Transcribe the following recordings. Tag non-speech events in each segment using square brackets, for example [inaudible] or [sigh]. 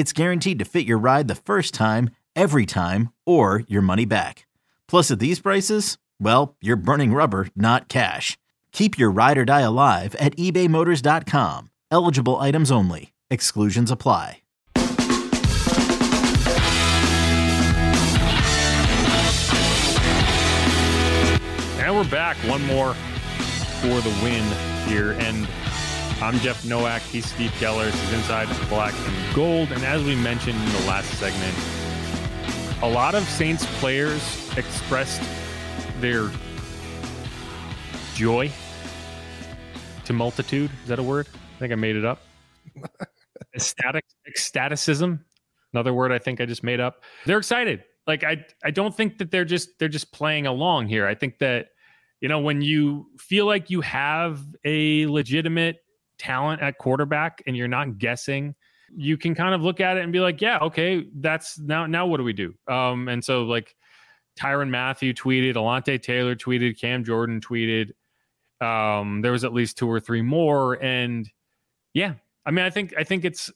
it's guaranteed to fit your ride the first time, every time, or your money back. Plus, at these prices, well, you're burning rubber, not cash. Keep your ride or die alive at ebaymotors.com. Eligible items only. Exclusions apply. And we're back. One more for the win here. And I'm Jeff Nowak. He's Steve Geller. This is Inside Black and Gold. And as we mentioned in the last segment, a lot of Saints players expressed their joy to multitude. Is that a word? I think I made it up. [laughs] Ecstatic, ecstaticism. Another word I think I just made up. They're excited. Like I, I don't think that they're just they're just playing along here. I think that you know when you feel like you have a legitimate talent at quarterback and you're not guessing you can kind of look at it and be like yeah okay that's now now what do we do um and so like Tyrann Mathieu tweeted Alontae Taylor tweeted Cam Jordan tweeted um there was at least two or three more and yeah I mean I think I think it's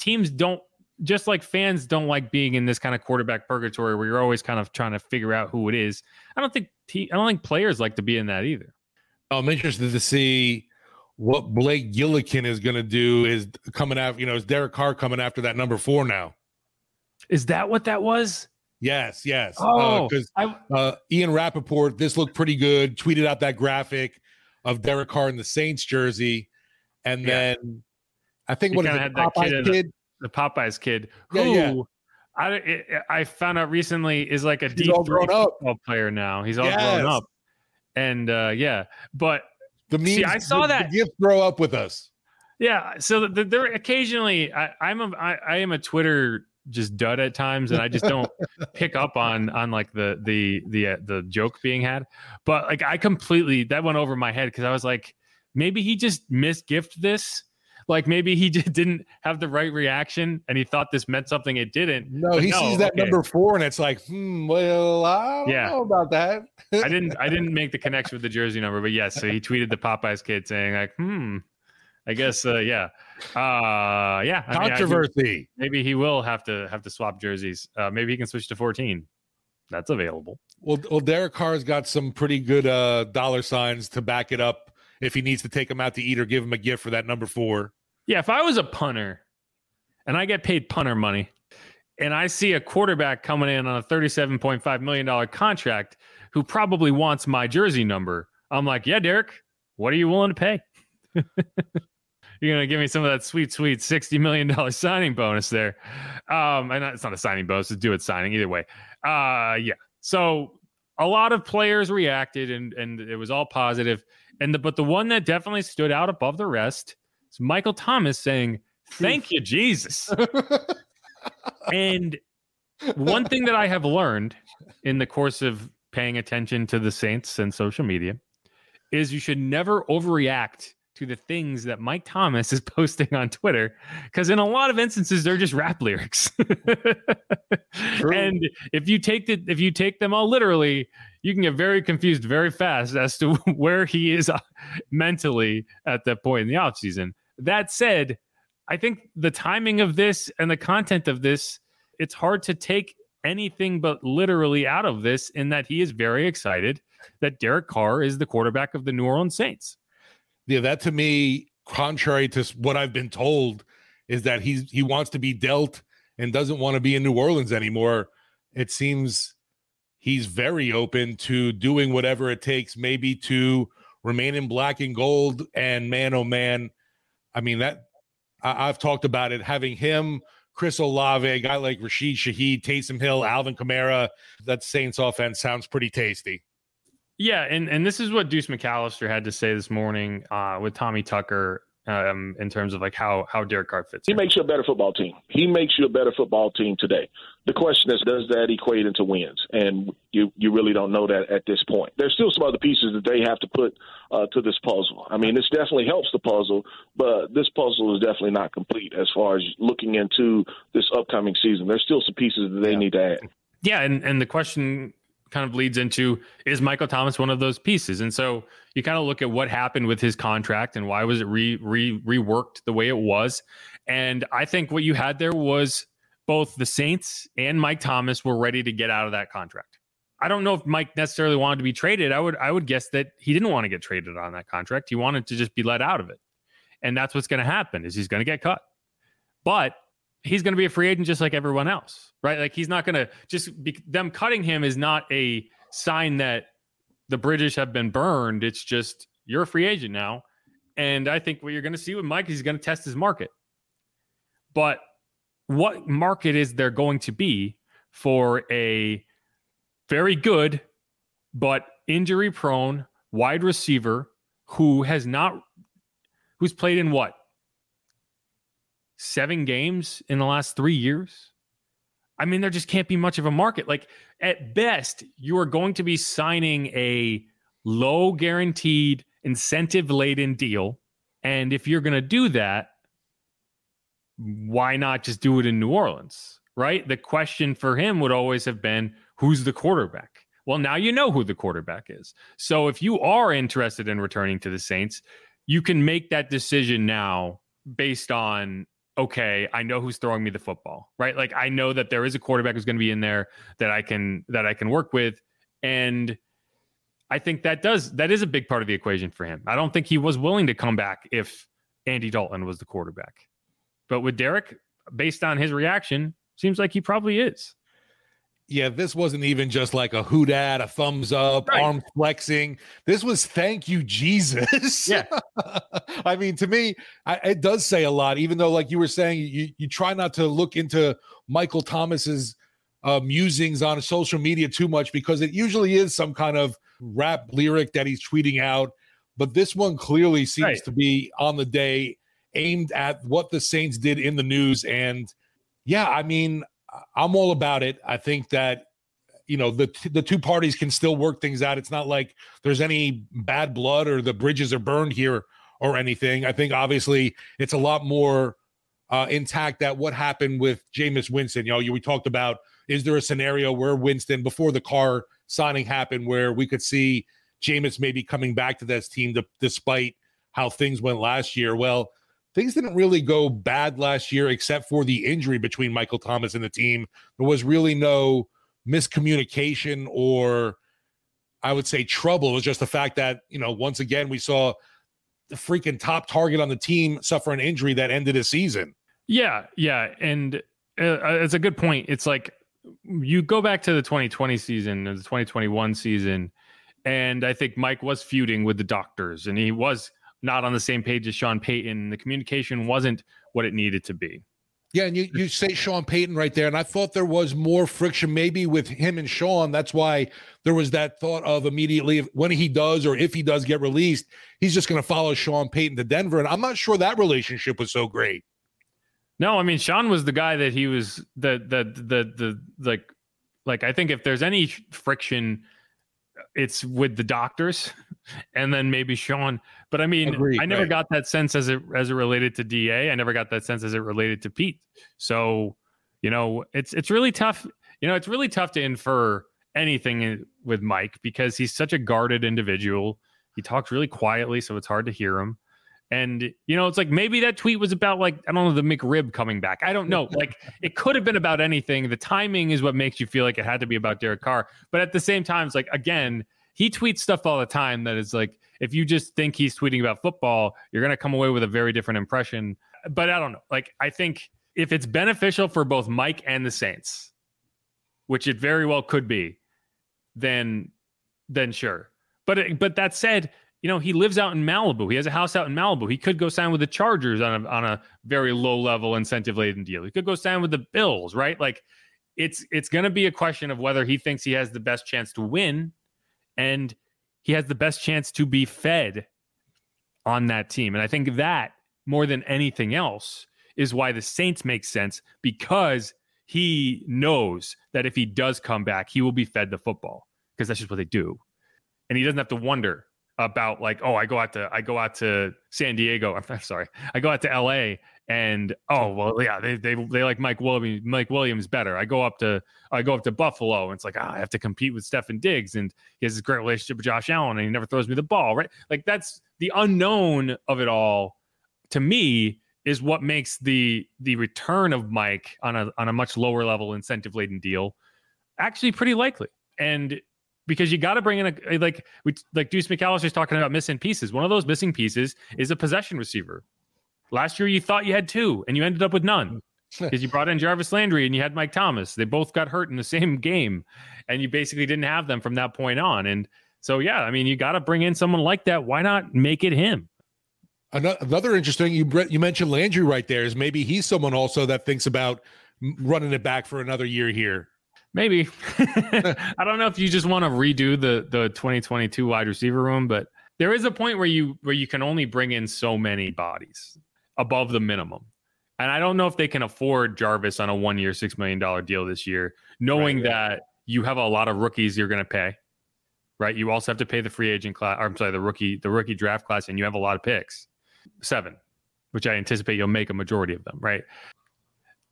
teams don't just like fans don't like being in this kind of quarterback purgatory where you're always kind of trying to figure out who it is. I don't think I don't think players like to be in that either. I'm interested to see what Blake Gillikin is going to do. Is coming after you know is Derek Carr coming after that number four now? Is that what that was? Yes, yes. Oh, because uh, uh, Ian Rapoport, this looked pretty good. Tweeted out that graphic of Derek Carr in the Saints jersey, and Yeah. then I think what is it, had that Popeye kid in the- the Popeyes kid who Yeah, yeah. I, it, I found out recently is like a He's D all three grown up. football player now. He's all Yes. grown up, and uh, yeah, but The memes, See, I saw the- that. The gifts grow up with us. yeah. So the, there occasionally I, I'm a I, I am a Twitter just dud at times, and I just don't [laughs] pick up on on like the the the uh, the joke being had. But like I completely that went over my head because I was like, maybe he just misgift this. Like maybe he [laughs] just didn't have the right reaction, and he thought this meant something it didn't. No, he sees that okay. number four, and it's like, hmm, well, I don't Yeah. know about that. [laughs] I didn't I didn't make the connection with the jersey number, but yes, so he tweeted the Popeyes kid saying like, hmm, I guess uh, yeah, uh, yeah, I mean, I Controversy. maybe he will have to have to swap jerseys. Uh, maybe he can switch to 14. That's available. Well, well, Derek Carr's got some pretty good uh, dollar signs to back it up if he needs to take him out to eat or give him a gift for that number four. Yeah, if I was a punter and I get paid punter money and I see a quarterback coming in on a $37.5 million contract who probably wants my jersey number, I'm like, yeah, Derek, what are you willing to pay? [laughs] You're going to give me some of that sweet, sweet $60 million signing bonus there. Um, and it's not a signing bonus, it's do it signing either way. Uh, yeah. So a lot of players reacted and, and it was all positive. And the, but the one that definitely stood out above the rest is Michael Thomas saying, Thank you, Jesus. [laughs] and one thing that I have learned in the course of paying attention to the Saints and social media is you should never overreact to the things that Mike Thomas is [laughs] posting on Twitter because in a lot of instances they're just rap lyrics. and if you take the if you take them all literally, you can get very confused very fast as to [laughs] where he is uh, mentally at that point in the offseason. That said, I think the timing of this and the content of this, it's hard to take anything but literally out of this in that he is very excited that Derek Carr is the quarterback of the New Orleans Saints. Yeah, that to me, contrary to what I've been told, is that he's he wants to be dealt and doesn't want to be in New Orleans anymore, it seems he's very open to doing whatever it takes, maybe to remain in black and gold. And man, oh man, I mean that I, have talked about it. Having him, Chris Olave, a guy like Rashid Shaheed, Taysom Hill, Alvin Kamara, that Saints offense sounds pretty tasty. Yeah, and and this is what Deuce McAllister had to say this morning uh, with Tommy Tucker um, in terms of like how how Derek Carr fits. He in. makes you a better football team. He makes you a better football team today. The question is, does that equate into wins? And you you really don't know that at this point. There's still some other pieces that they have to put uh, to this puzzle. I mean, this definitely helps the puzzle, but this puzzle is definitely not complete as far as looking into this upcoming season. There's still some pieces that they yeah. need to add. Yeah, and and the question kind of leads into is Michael Thomas one of those pieces? And so you kind of look at what happened with his contract and why was it re, re reworked the way it was. And I think what you had there was both the Saints and Mike Thomas were ready to get out of that contract. I don't know if Mike necessarily wanted to be traded. I would I would guess that he didn't want to get traded on that contract. He wanted to just be let out of it. And that's what's going to happen is he's going to get cut. But he's going to be a free agent just like everyone else, right? Like he's not going to just be, them cutting him is not a sign that the British have been burned. It's just you're a free agent now. And I think what you're going to see with Mike is he's going to test his market. But what market is there going to be for a very good but injury prone wide receiver who has not who's played in what seven games in the last three years. I mean, there just can't be much of a market. Like, at best, you are going to be signing a low guaranteed, incentive laden deal. And if you're going to do that, why not just do it in New Orleans? Right? The question for him would always have been who's the quarterback? Well, now you know who the quarterback is. So if you are interested in returning to the Saints, you can make that decision now based on okay, I know who's throwing me the football, right? Like I know that there is a quarterback who's going to be in there that I can that I can work with, and I think that does that is a big part of the equation for him. I don't think he was willing to come back if Andy Dalton was the quarterback, but with Derek, based on his reaction, seems like he probably is yeah, this wasn't even just like a hoot at, a thumbs up, right. arm flexing. This was thank you, Jesus. Yeah. [laughs] I mean, to me, I, it does say a lot, even though, like you were saying, you, you try not to look into Michael Thomas's uh, musings on social media too much because it usually is some kind of rap lyric that he's tweeting out. But this one clearly seems right. to be on the day aimed at what the Saints did in the news. And yeah, I mean, I'm all about it. I think that you know the the two parties can still work things out. It's not like there's any bad blood or the bridges are burned here or anything. I think obviously it's a lot more uh, intact that what happened with Jameis Winston. You know, you, we talked about is there a scenario where Winston before the Carr signing happened where we could see Jameis maybe coming back to this team to, despite how things went last year? Well, things didn't really go bad last year, except for the injury between Michael Thomas and the team. There was really no miscommunication or I would say trouble. It was just the fact that, you know, once again, we saw the freaking top target on the team suffer an injury that ended his season. Yeah. Yeah. And uh, it's a good point. It's like you go back to the 2020 season or the 2021 season. And I think Mike was feuding with the doctors and he was not on the same page as Sean Payton. The communication wasn't what it needed to be. Yeah, and you, you say Sean Payton right there, and I thought there was more friction maybe with him and Sean. That's why there was that thought of immediately when he does or if he does get released, he's just going to follow Sean Payton to Denver. And I'm not sure that relationship was so great. No, I mean Sean was the guy that he was the the the the like like I think if there's any friction it's with the doctors and then maybe Sean. But I mean, Agreed, I never right. got that sense as it as it related to DA. I never got that sense as it related to Pete. So, you know, it's it's really tough. You know, it's really tough to infer anything with Mike because he's such a guarded individual. He talks really quietly, so it's hard to hear him. And you know, it's like maybe that tweet was about like I don't know the McRib coming back. I don't know. [laughs] Like it could have been about anything. The timing is what makes you feel like it had to be about Derek Carr. But at the same time, it's like again, he tweets stuff all the time that is like if you just think he's tweeting about football, you're gonna come away with a very different impression. But I don't know. Like I think if it's beneficial for both Mike and the Saints, which it very well could be, then then sure. But but that said, you know, he lives out in Malibu. He has a house out in Malibu. He could go sign with the Chargers on a on a very low level incentive laden deal. He could go sign with the Bills, right? Like it's it's going to be a question of whether he thinks he has the best chance to win and he has the best chance to be fed on that team. And I think that more than anything else is why the Saints make sense because he knows that if he does come back, he will be fed the football because that's just what they do. And he doesn't have to wonder about like, oh, I go out to I go out to San Diego. [laughs] I'm sorry, I go out to L.A. and oh mm. well, yeah, they they they like Mike Williams Mike Williams better. I go up to I go up to Buffalo and it's like oh, I have to compete with Stefon Diggs and he has this great relationship with Josh Allen and he never throws me the ball, right? Like that's the unknown of it all. To me, is what makes the the return of Mike on a on a much lower level incentive laden deal actually pretty likely. And because you got to bring in a like we like Deuce McAllister's talking about missing pieces. One of those missing pieces is a possession receiver. Last year you thought you had two, and you ended up with none [laughs] because you brought in Jarvis Landry and you had Mike Thomas. They both got hurt in the [laughs] same game, and you basically didn't have them from that point on. And so yeah, I mean you got to bring in someone like that. Why not make it him? Another interesting you you mentioned Landry right there is maybe he's someone also that thinks about running it back for another year here. Maybe. [laughs] I don't know if you just want to redo the the 2022 wide receiver room, but there is a point where you where you can only bring in so many bodies above the minimum. And I don't know if they can afford Jarvis on a one year, $6 million deal this year, knowing right, that you have a lot of rookies you're going to pay, right? You also have to pay the free agent class, or I'm sorry, the rookie, the rookie draft class, and you have a lot of picks, seven, which I anticipate you'll make a majority of them, right?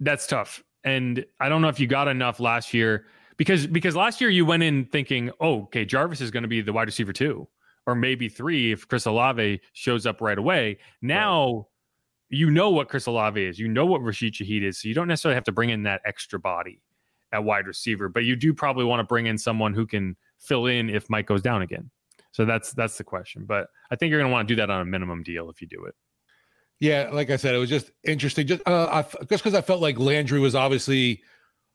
That's tough and I don't know if you got enough last year because because last year you went in thinking, oh, okay, Jarvis is going to be the wide receiver two, or maybe three if Chris Olave shows up right away. Now right. you know what Chris Olave is, you know what Rashid Shaheed is, so you don't necessarily have to bring in that extra body at wide receiver, but you do probably want to bring in someone who can fill in if Mike goes down again. So that's that's the question. But I think you're going to want to do that on a minimum deal if you do it. Yeah, like I said, it was just interesting. Just uh, I, just because I felt like Landry was obviously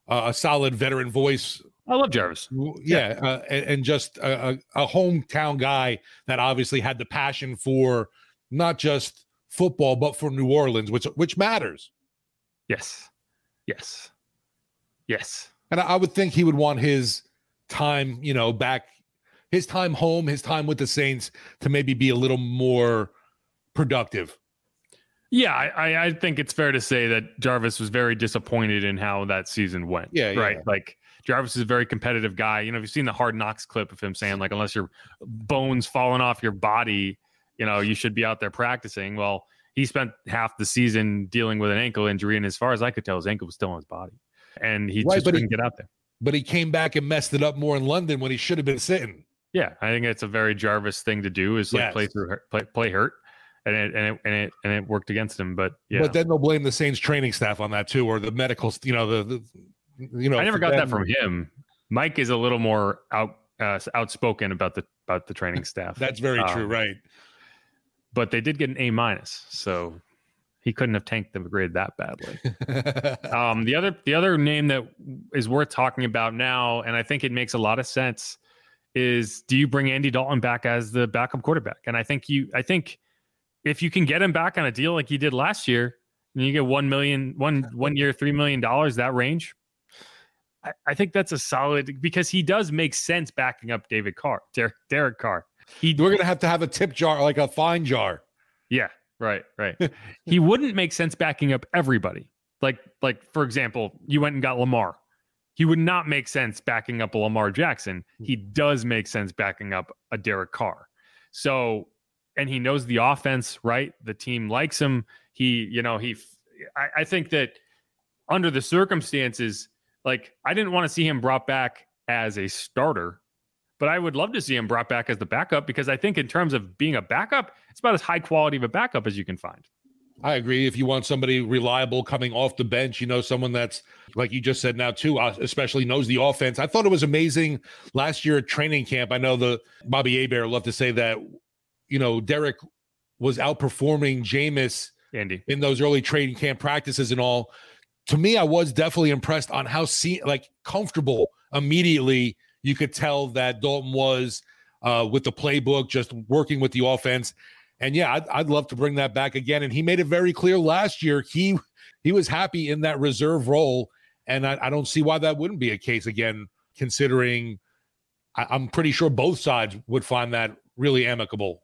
uh, a solid veteran voice. I love Jarvis. Yeah, uh, and, and, just a, a, hometown guy that obviously had the passion for not just football but for New Orleans, which which matters. Yes, yes, yes. And I, I would think he would want his time, you know, back, his time home, his time with the Saints to maybe be a little more productive. Yeah, I, I think it's fair to say that Jarvis was very disappointed in how that season went. Yeah, right. Yeah. Like Jarvis is a very competitive guy. You know, if you've seen the Hard Knocks clip of him saying like, unless your bones falling off your body, you know, you should be out there practicing. Well, he spent half the season dealing with an ankle injury, and as far as I could tell, his ankle was still on his body, and he right, just couldn't he, get out there. But he came back and messed it up more in London when he should have been sitting. Yeah, I think it's a very Jarvis thing to do is like yes. play through play, play hurt and it and it and it and it worked against him. But yeah, but then they'll blame the Saints training staff on that too, or the medical. You know the, the you know. I never got them. that from him. Mike is a little more out uh, outspoken about the about the training [laughs] staff. That's very um, true, right? But they did get an A minus, so he couldn't have tanked the grade that badly. [laughs] um, the other the other name that is worth talking about now, and I think it makes a lot of sense, is do you bring Andy Dalton back as the backup quarterback? And I think you, I think if you can get him back on a deal like you did last year, and you get one million, one one year, three million dollars, that range. I, I, think that's a solid because he does make sense backing up David Carr, Derek, Derek Carr. He, We're gonna have to have a tip jar, like a fine jar. Yeah, right, right. [laughs] he wouldn't make sense backing up everybody. Like, like for example, you went and got Lamar. He would not make sense backing up a Lamar Jackson. He does make sense backing up a Derek Carr. So and he knows the offense, right? The team likes him. He, you know, he, I, I think that under the circumstances, like I didn't want to see him brought back as a starter, but I would love to see him brought back as the backup because I think in terms of being a backup, it's about as high quality of a backup as you can find. I agree. If you want somebody reliable coming off the bench, you know, someone that's like you just said now too, uh, especially knows the offense. I thought it was amazing last year at training camp. I know the Bobby Hebert loved to say that you know, Derek was outperforming Jameis Andy in those early training camp practices and all. to me, I was definitely impressed on how see like comfortable immediately you could tell that Dalton was uh, with the playbook, just working with the offense. And yeah, I'd, I'd love to bring that back again. And he made it very clear last year he he was happy in that reserve role, and I, I don't see why that wouldn't be a case again. Considering, I, I'm pretty sure both sides would find that really amicable.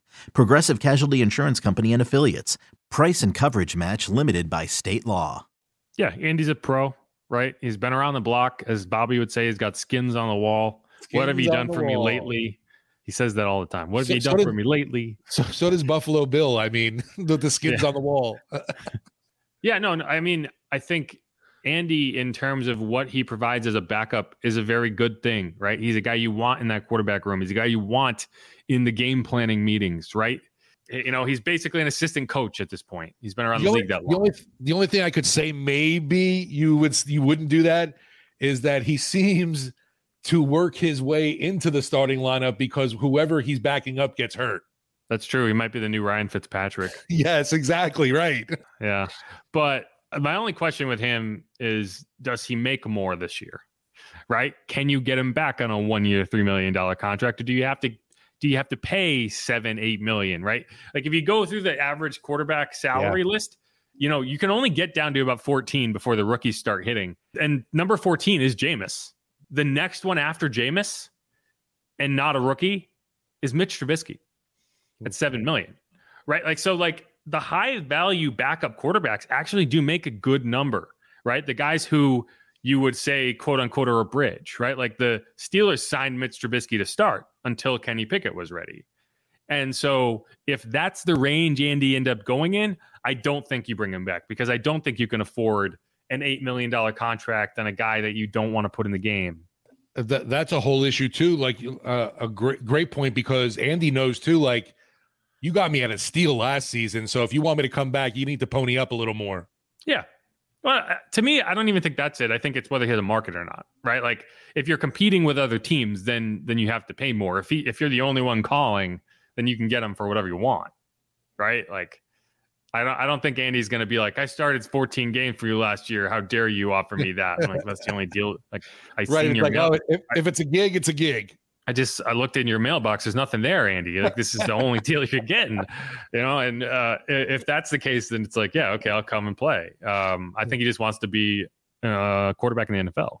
Progressive Casualty Insurance Company and Affiliates. Price and coverage match limited by state law. Yeah, Andy's a pro, right? He's been around the block. As Bobby would say, he's got skins on the wall. Skins what have you done for wall. me lately? He says that all the time. What have so, you done so for me lately? So, so does Buffalo Bill. I mean, [laughs] the, the skins yeah. on the wall. [laughs] yeah, no, no, I mean, I think Andy, in terms of what he provides as a backup, is a very good thing, right? He's a guy you want in that quarterback room. He's a guy you want in the game planning meetings, right? You know, he's basically an assistant coach at this point. He's been around the, the only, league that long. The only, the only thing I could say maybe you would you wouldn't do that is that he seems to work his way into the starting lineup because whoever he's backing up gets hurt. That's true. He might be the new Ryan Fitzpatrick. [laughs] yes, exactly right. Yeah, but my only question with him is does he make more this year? Right? Can you get him back on a one year, $3 million contract? Or do you have to do you have to pay seven, eight million? Right? Like if you go through the average quarterback salary yeah. list, you know, you can only get down to about 14 before the rookies start hitting. And number 14 is Jameis. The next one after Jameis and not a rookie is Mitch Trubisky at seven million. Right? Like so, like the high value backup quarterbacks actually do make a good number, right? The guys who you would say, quote unquote, are a bridge, right? Like the Steelers signed Mitch Trubisky to start until Kenny Pickett was ready. And so if that's the range Andy end up going in, I don't think you bring him back because I don't think you can afford an $8 million contract on a guy that you don't want to put in the game. That, that's a whole issue too. Like uh, a great, great point because Andy knows too, like you got me at a steal last season. So if you want me to come back, you need to pony up a little more. Yeah. Well, uh, to me, I don't even think that's it. I think it's whether he has a market or not, right? Like if you're competing with other teams, then then you have to pay more. If he, if you're the only one calling, then you can get him for whatever you want, right? Like I don't I don't think Andy's going to be like I started 14 games for you last year. How dare you offer me that? like that's the only deal. Like I [laughs] right, seen your like, oh, if, if it's a gig, it's a gig. I just I looked in your mailbox. There's nothing there, Andy. Like this is the only deal you're getting, you know. And uh, if that's the case, then it's like, yeah, okay, I'll come and play. Um, I think he just wants to be a uh, quarterback in the NFL.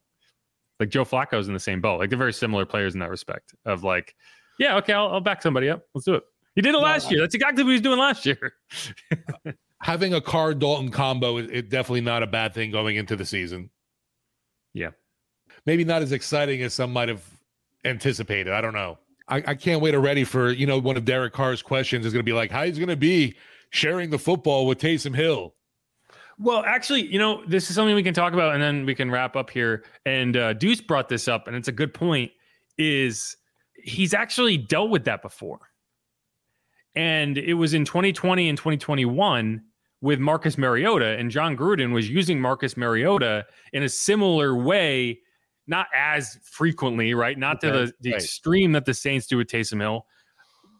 Like Joe Flacco's in the same boat. Like they're very similar players in that respect. Of like, yeah, okay, I'll, I'll back somebody up. Let's do it. He did it last year. That's exactly what he was doing last year. [laughs] Having a Carr Dalton combo is it definitely not a bad thing going into the season. Yeah, maybe not as exciting as some might have anticipated. I don't know. I, I can't wait already for you know one of Derek Carr's questions is going to be like how he's going to be sharing the football with Taysom Hill. Well, actually, you know, this is something we can talk about, and then we can wrap up here. And uh, Deuce brought this up, and it's a good point. Is he's actually dealt with that before, and it was in 2020 and 2021 with Marcus Mariota, and Jon Gruden was using Marcus Mariota in a similar way not as frequently, right? Not okay. to the, the right. extreme that the Saints do with Taysom Hill.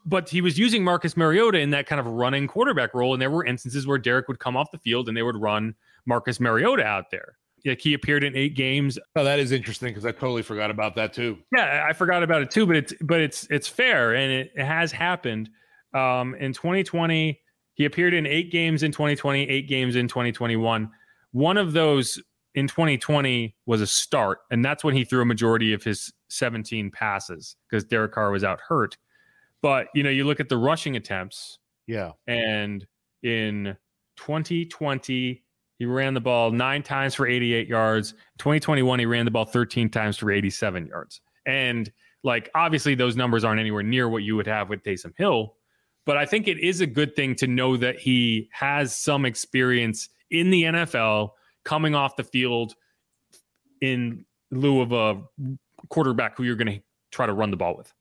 But he was using Marcus Mariota in that kind of running quarterback role. And there were instances where Derek would come off the field and they would run Marcus Mariota out there. Like he appeared in eight games. Oh, that is interesting because I totally forgot about that too. Yeah, I forgot about it too, but it's but it's it's fair and it, it has happened. Um, in 2020, he appeared in eight games in 2020, eight games in 2021. One of those in 2020 was a start, and that's when he threw a majority of his 17 passes because Derek Carr was out hurt. But you know, you look at the rushing attempts, yeah, and in 2020 he ran the ball nine times for 88 yards. 2021 he ran the ball 13 times for 87 yards, and like obviously those numbers aren't anywhere near what you would have with Taysom Hill, but I think it is a good thing to know that he has some experience in the NFL coming off the field in lieu of a quarterback who you're going to try to run the ball with.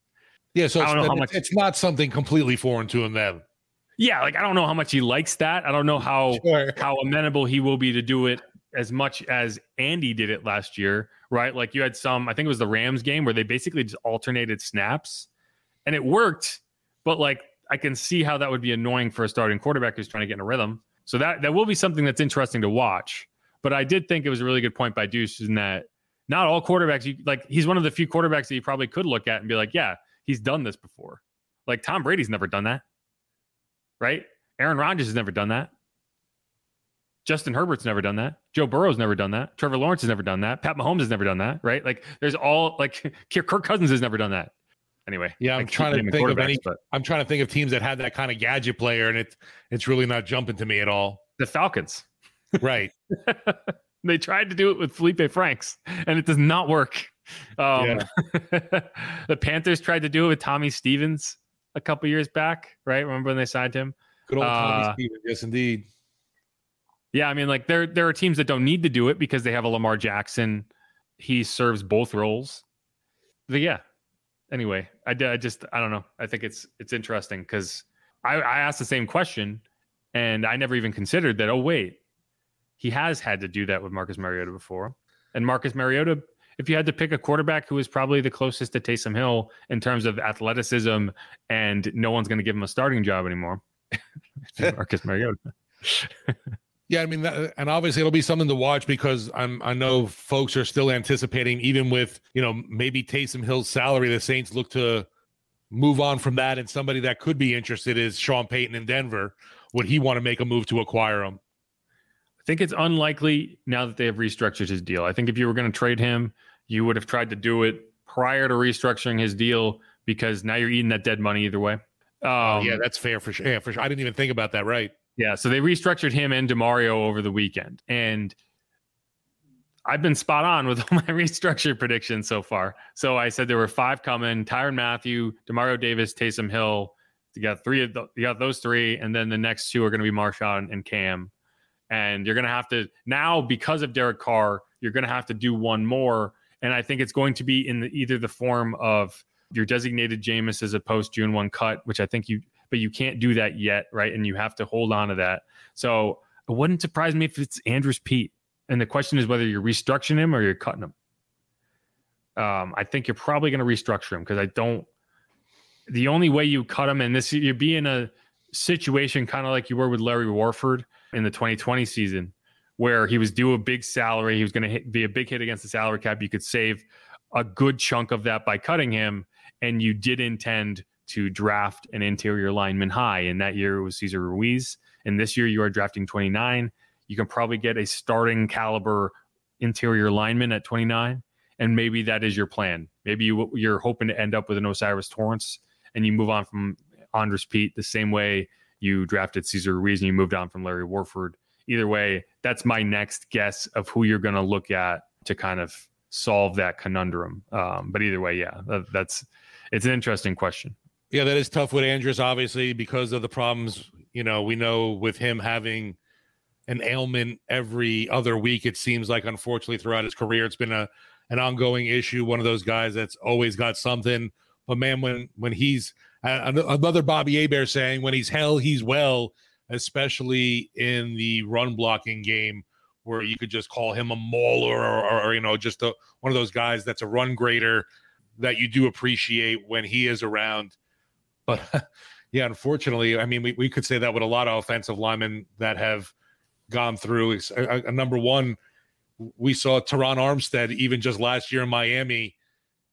Yeah, so I it's, how it's- much- it's not something completely foreign to him then. Yeah, like I don't know how much he likes that. I don't know how Sure. how amenable he will be to do it as much as Andy did it last year, right? Like you had some, I think it was the Rams game where they basically just alternated snaps and it worked, but like I can see how that would be annoying for a starting quarterback who's trying to get in a rhythm. So that that will be something that's interesting to watch. But I did think it was a really good point by Deuce in that not all quarterbacks you like he's one of the few quarterbacks that you probably could look at and be like, yeah, he's done this before. Like Tom Brady's never done that. Right? Aaron Rodgers has never done that. Justin Herbert's never done that. Joe Burrow's never done that. Trevor Lawrence has never done that. Pat Mahomes has never done that. Right? Like there's all like [laughs] Kirk Cousins has never done that. Anyway, Yeah, I'm trying to think of any. but I'm trying to think of teams that had that kind of gadget player, and it's it's really not jumping to me at all. the Falcons. Right? [laughs] they tried to do it with Felipe Franks, and it does not work. Um, [laughs] the Panthers tried to do it with Tommy Stevens a couple years back, right? Remember when they signed him? Good old Tommy Uh, Stevens. Yes, indeed. Yeah, I mean, like there there are teams that don't need to do it because they have a Lamar Jackson. He serves both roles. But yeah. Anyway, I, I just I don't know. I think it's it's interesting because I, I asked the same question, and I never even considered that. Oh wait, he has had to do that with Marcus Mariota before, and Marcus Mariota. If you had to pick a quarterback who is probably the closest to Taysom Hill in terms of athleticism, and no one's going to give him a starting job anymore, [laughs] Marcus Mariota. [laughs] Yeah, I mean, that, and obviously it'll be something to watch because I'm I know folks are still anticipating, even with you know maybe Taysom Hill's salary, the Saints look to move on from that, and somebody that could be interested is Sean Payton in Denver. Would he want to make a move to acquire him? I think it's unlikely now that they have restructured his deal. I think if you were going to trade him, you would have tried to do it prior to restructuring his deal because now you're eating that dead money either way. Um, Oh, yeah, that's fair for sure. Yeah, for sure. I didn't even think about that. Right. Yeah, so they restructured him and Demario over the weekend, and I've been spot on with [laughs] all my restructure predictions so far. So I said there were five coming: Tyrann Mathieu, Demario Davis, Taysom Hill. You got three of the, you got those three, and then the next two are going to be Marshon and Cam. And you're going to have to now because of Derek Carr, you're going to have to do one more, and I think it's going to be in the, either the form of your designated Jameis as a post June one cut, which I think you but you can't do that yet, right? And you have to hold on to that. So it wouldn't surprise me if it's Andrus Peat. And the question is whether you're restructuring him or you're cutting him. Um, I think you're probably going to restructure him because I don't. The only way you cut him, and this you'd be in a situation kind of like you were with Larry Warford in the 2020 season, where he was due a big salary. He was going to be a big hit against the salary cap. You could save a good chunk of that by cutting him, and you did intend to draft an interior lineman high. And that year it was Cesar Ruiz. And this year you are drafting 29. You can probably get a starting caliber interior lineman at 29. And maybe that is your plan. Maybe you, you're hoping to end up with an O'Cyrus Torrence and you move on from Andrus Peat the same way you drafted Cesar Ruiz and you moved on from Larry Warford. Either way, that's my next guess of who you're going to look at to kind of solve that conundrum. Um, but either way, yeah, that, that's it's an interesting question. Yeah, that is tough with Andrus, obviously, because of the problems. You know, we know with him having an ailment every other week, it seems like, unfortunately, throughout his career, it's been a an ongoing issue. One of those guys that's always got something. But man, when when he's another Bobby Hebert saying, when he's hell, he's well, especially in the run blocking game, where you could just call him a mauler or, or, or you know, just a, one of those guys that's a run grader that you do appreciate when he is around. But [laughs] yeah, unfortunately, I mean, we, we could say that with a lot of offensive linemen that have gone through. A, a number one, we saw Terron Armstead even just last year in Miami.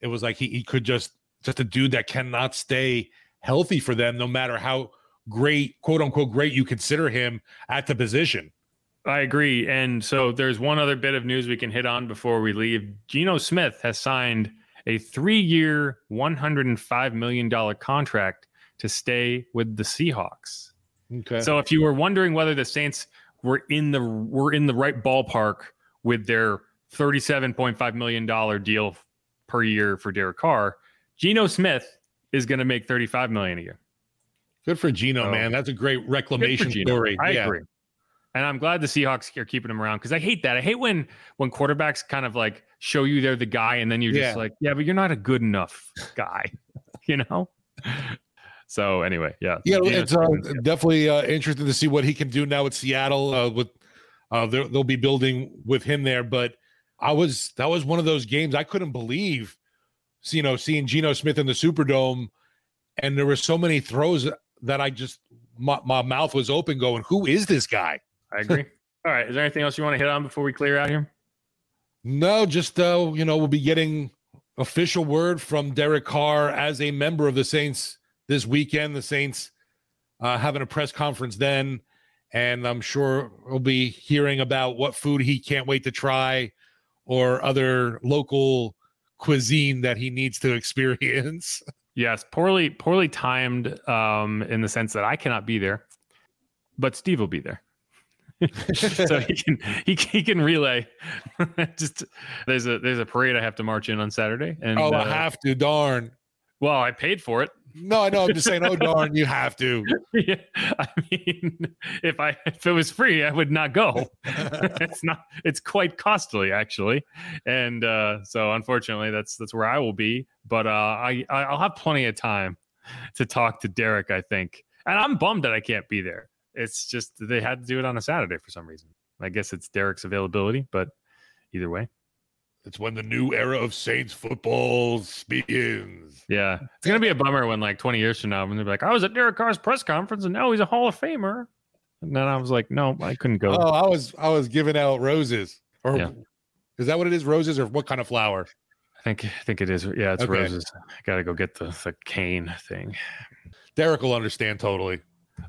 It was like he, he could just just a dude that cannot stay healthy for them, no matter how great, quote unquote, great you consider him at the position. I agree. And so there's one other bit of news we can hit on before we leave. Geno Smith has signed a three year, $105 million contract to stay with the Seahawks. Okay. So if you were wondering whether the Saints were in the were in the right ballpark with their $37.5 million deal per year for Derek Carr, Geno Smith is going to make 35 million a year. Good for Geno, Oh. man. That's a great reclamation story. I yeah. agree. And I'm glad the Seahawks are keeping him around because I hate that. I hate when when quarterbacks kind of like show you they're the guy and then you're Yeah. just like, yeah, but you're not a good enough guy, [laughs] you know. So anyway, yeah, Yeah, Geno it's uh, definitely uh, interesting to see what he can do now with Seattle. Uh, with uh, they'll be building with him there, but I was that was one of those games I couldn't believe, you know, seeing Geno Smith in the Superdome, and there were so many throws that I just my, my mouth was open, going, "Who is this guy?" [laughs] I agree. All right, is there anything else you want to hit on before we clear out here? No, just uh, you know, we'll be getting official word from Derek Carr as a member of the Saints this weekend. The Saints uh, having a press conference then, and I'm sure we'll be hearing about what food he can't wait to try, or other local cuisine that he needs to [laughs] experience. Yes, poorly poorly timed um, in the sense that I cannot be there, but Steve will be there. [laughs] so he can he, can- he can relay. [laughs] Just there's a there's a parade I have to march in on Saturday, and oh, uh, I have to, darn. well, I paid for it. No, I know. I'm just saying. Oh, darn, you have to. [laughs] yeah, I mean, if I if it was free, I would not go. [laughs] it's not. It's quite costly, actually, and uh, so unfortunately, that's that's where I will be. But uh, I I'll have plenty of time to talk to Derek. I think, and I'm bummed that I can't be there. It's just they had to do it on a Saturday for some reason. I guess it's Derek's availability, but either way, It's when the new era of Saints football begins. yeah, it's gonna be a bummer when like 20 years from now, when they're like, I was at Derek Carr's press conference, and now he's a Hall of Famer. And then I was like, no, I couldn't go. Oh, I was I was giving out roses. Or Yeah. is that what it is? Roses or what kind of flower? I think I think it is. Yeah, it's Okay. roses. I gotta go get the the cane thing. Derek will understand totally.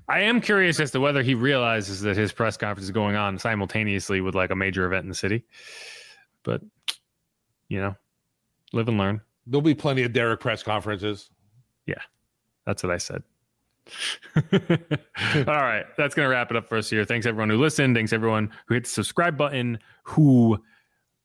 I am curious as to whether he realizes that his press conference is going on simultaneously with like a major event in the city. But you know, live and learn. There'll be plenty of Derek press conferences. Yeah, that's what I said. All right, that's gonna wrap it up for us here. Thanks everyone who listened. Thanks everyone who hit the subscribe button, who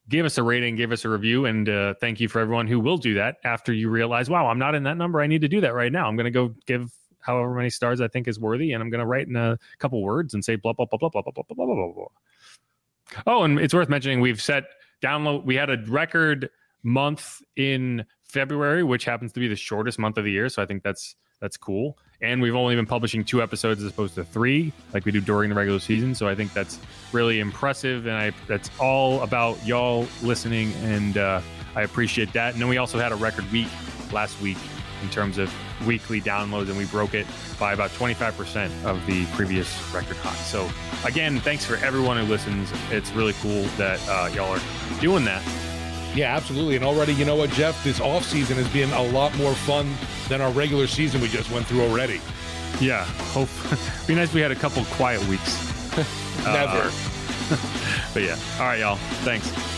gave us a rating, gave us a review, and uh, thank you for everyone who will do that after you realize, wow, I'm not in that number. I need to do that right now. I'm gonna go give however many stars I think is worthy, and I'm gonna write in a couple words and say blah blah blah blah blah blah blah blah blah blah blah. Oh, and it's worth mentioning we've set download. We had a record month in February, which happens to be the shortest month of the year. So I think that's that's cool. And we've only been publishing two episodes as opposed to three, like we do during the regular season. So I think that's really impressive, and I that's all about y'all listening, and uh, I appreciate that. And then we also had a record week last week in terms of weekly downloads, and we broke it by about 25% of the previous record high. So again, thanks for everyone who listens. It's really cool that uh, y'all are doing that. Yeah, absolutely. And already, you know what, Jeff? This off season has been a lot more fun than our regular season we just went through already. Yeah, hope [laughs] be nice we had a couple quiet weeks. [laughs] Never. [laughs] But yeah, all right, y'all. Thanks.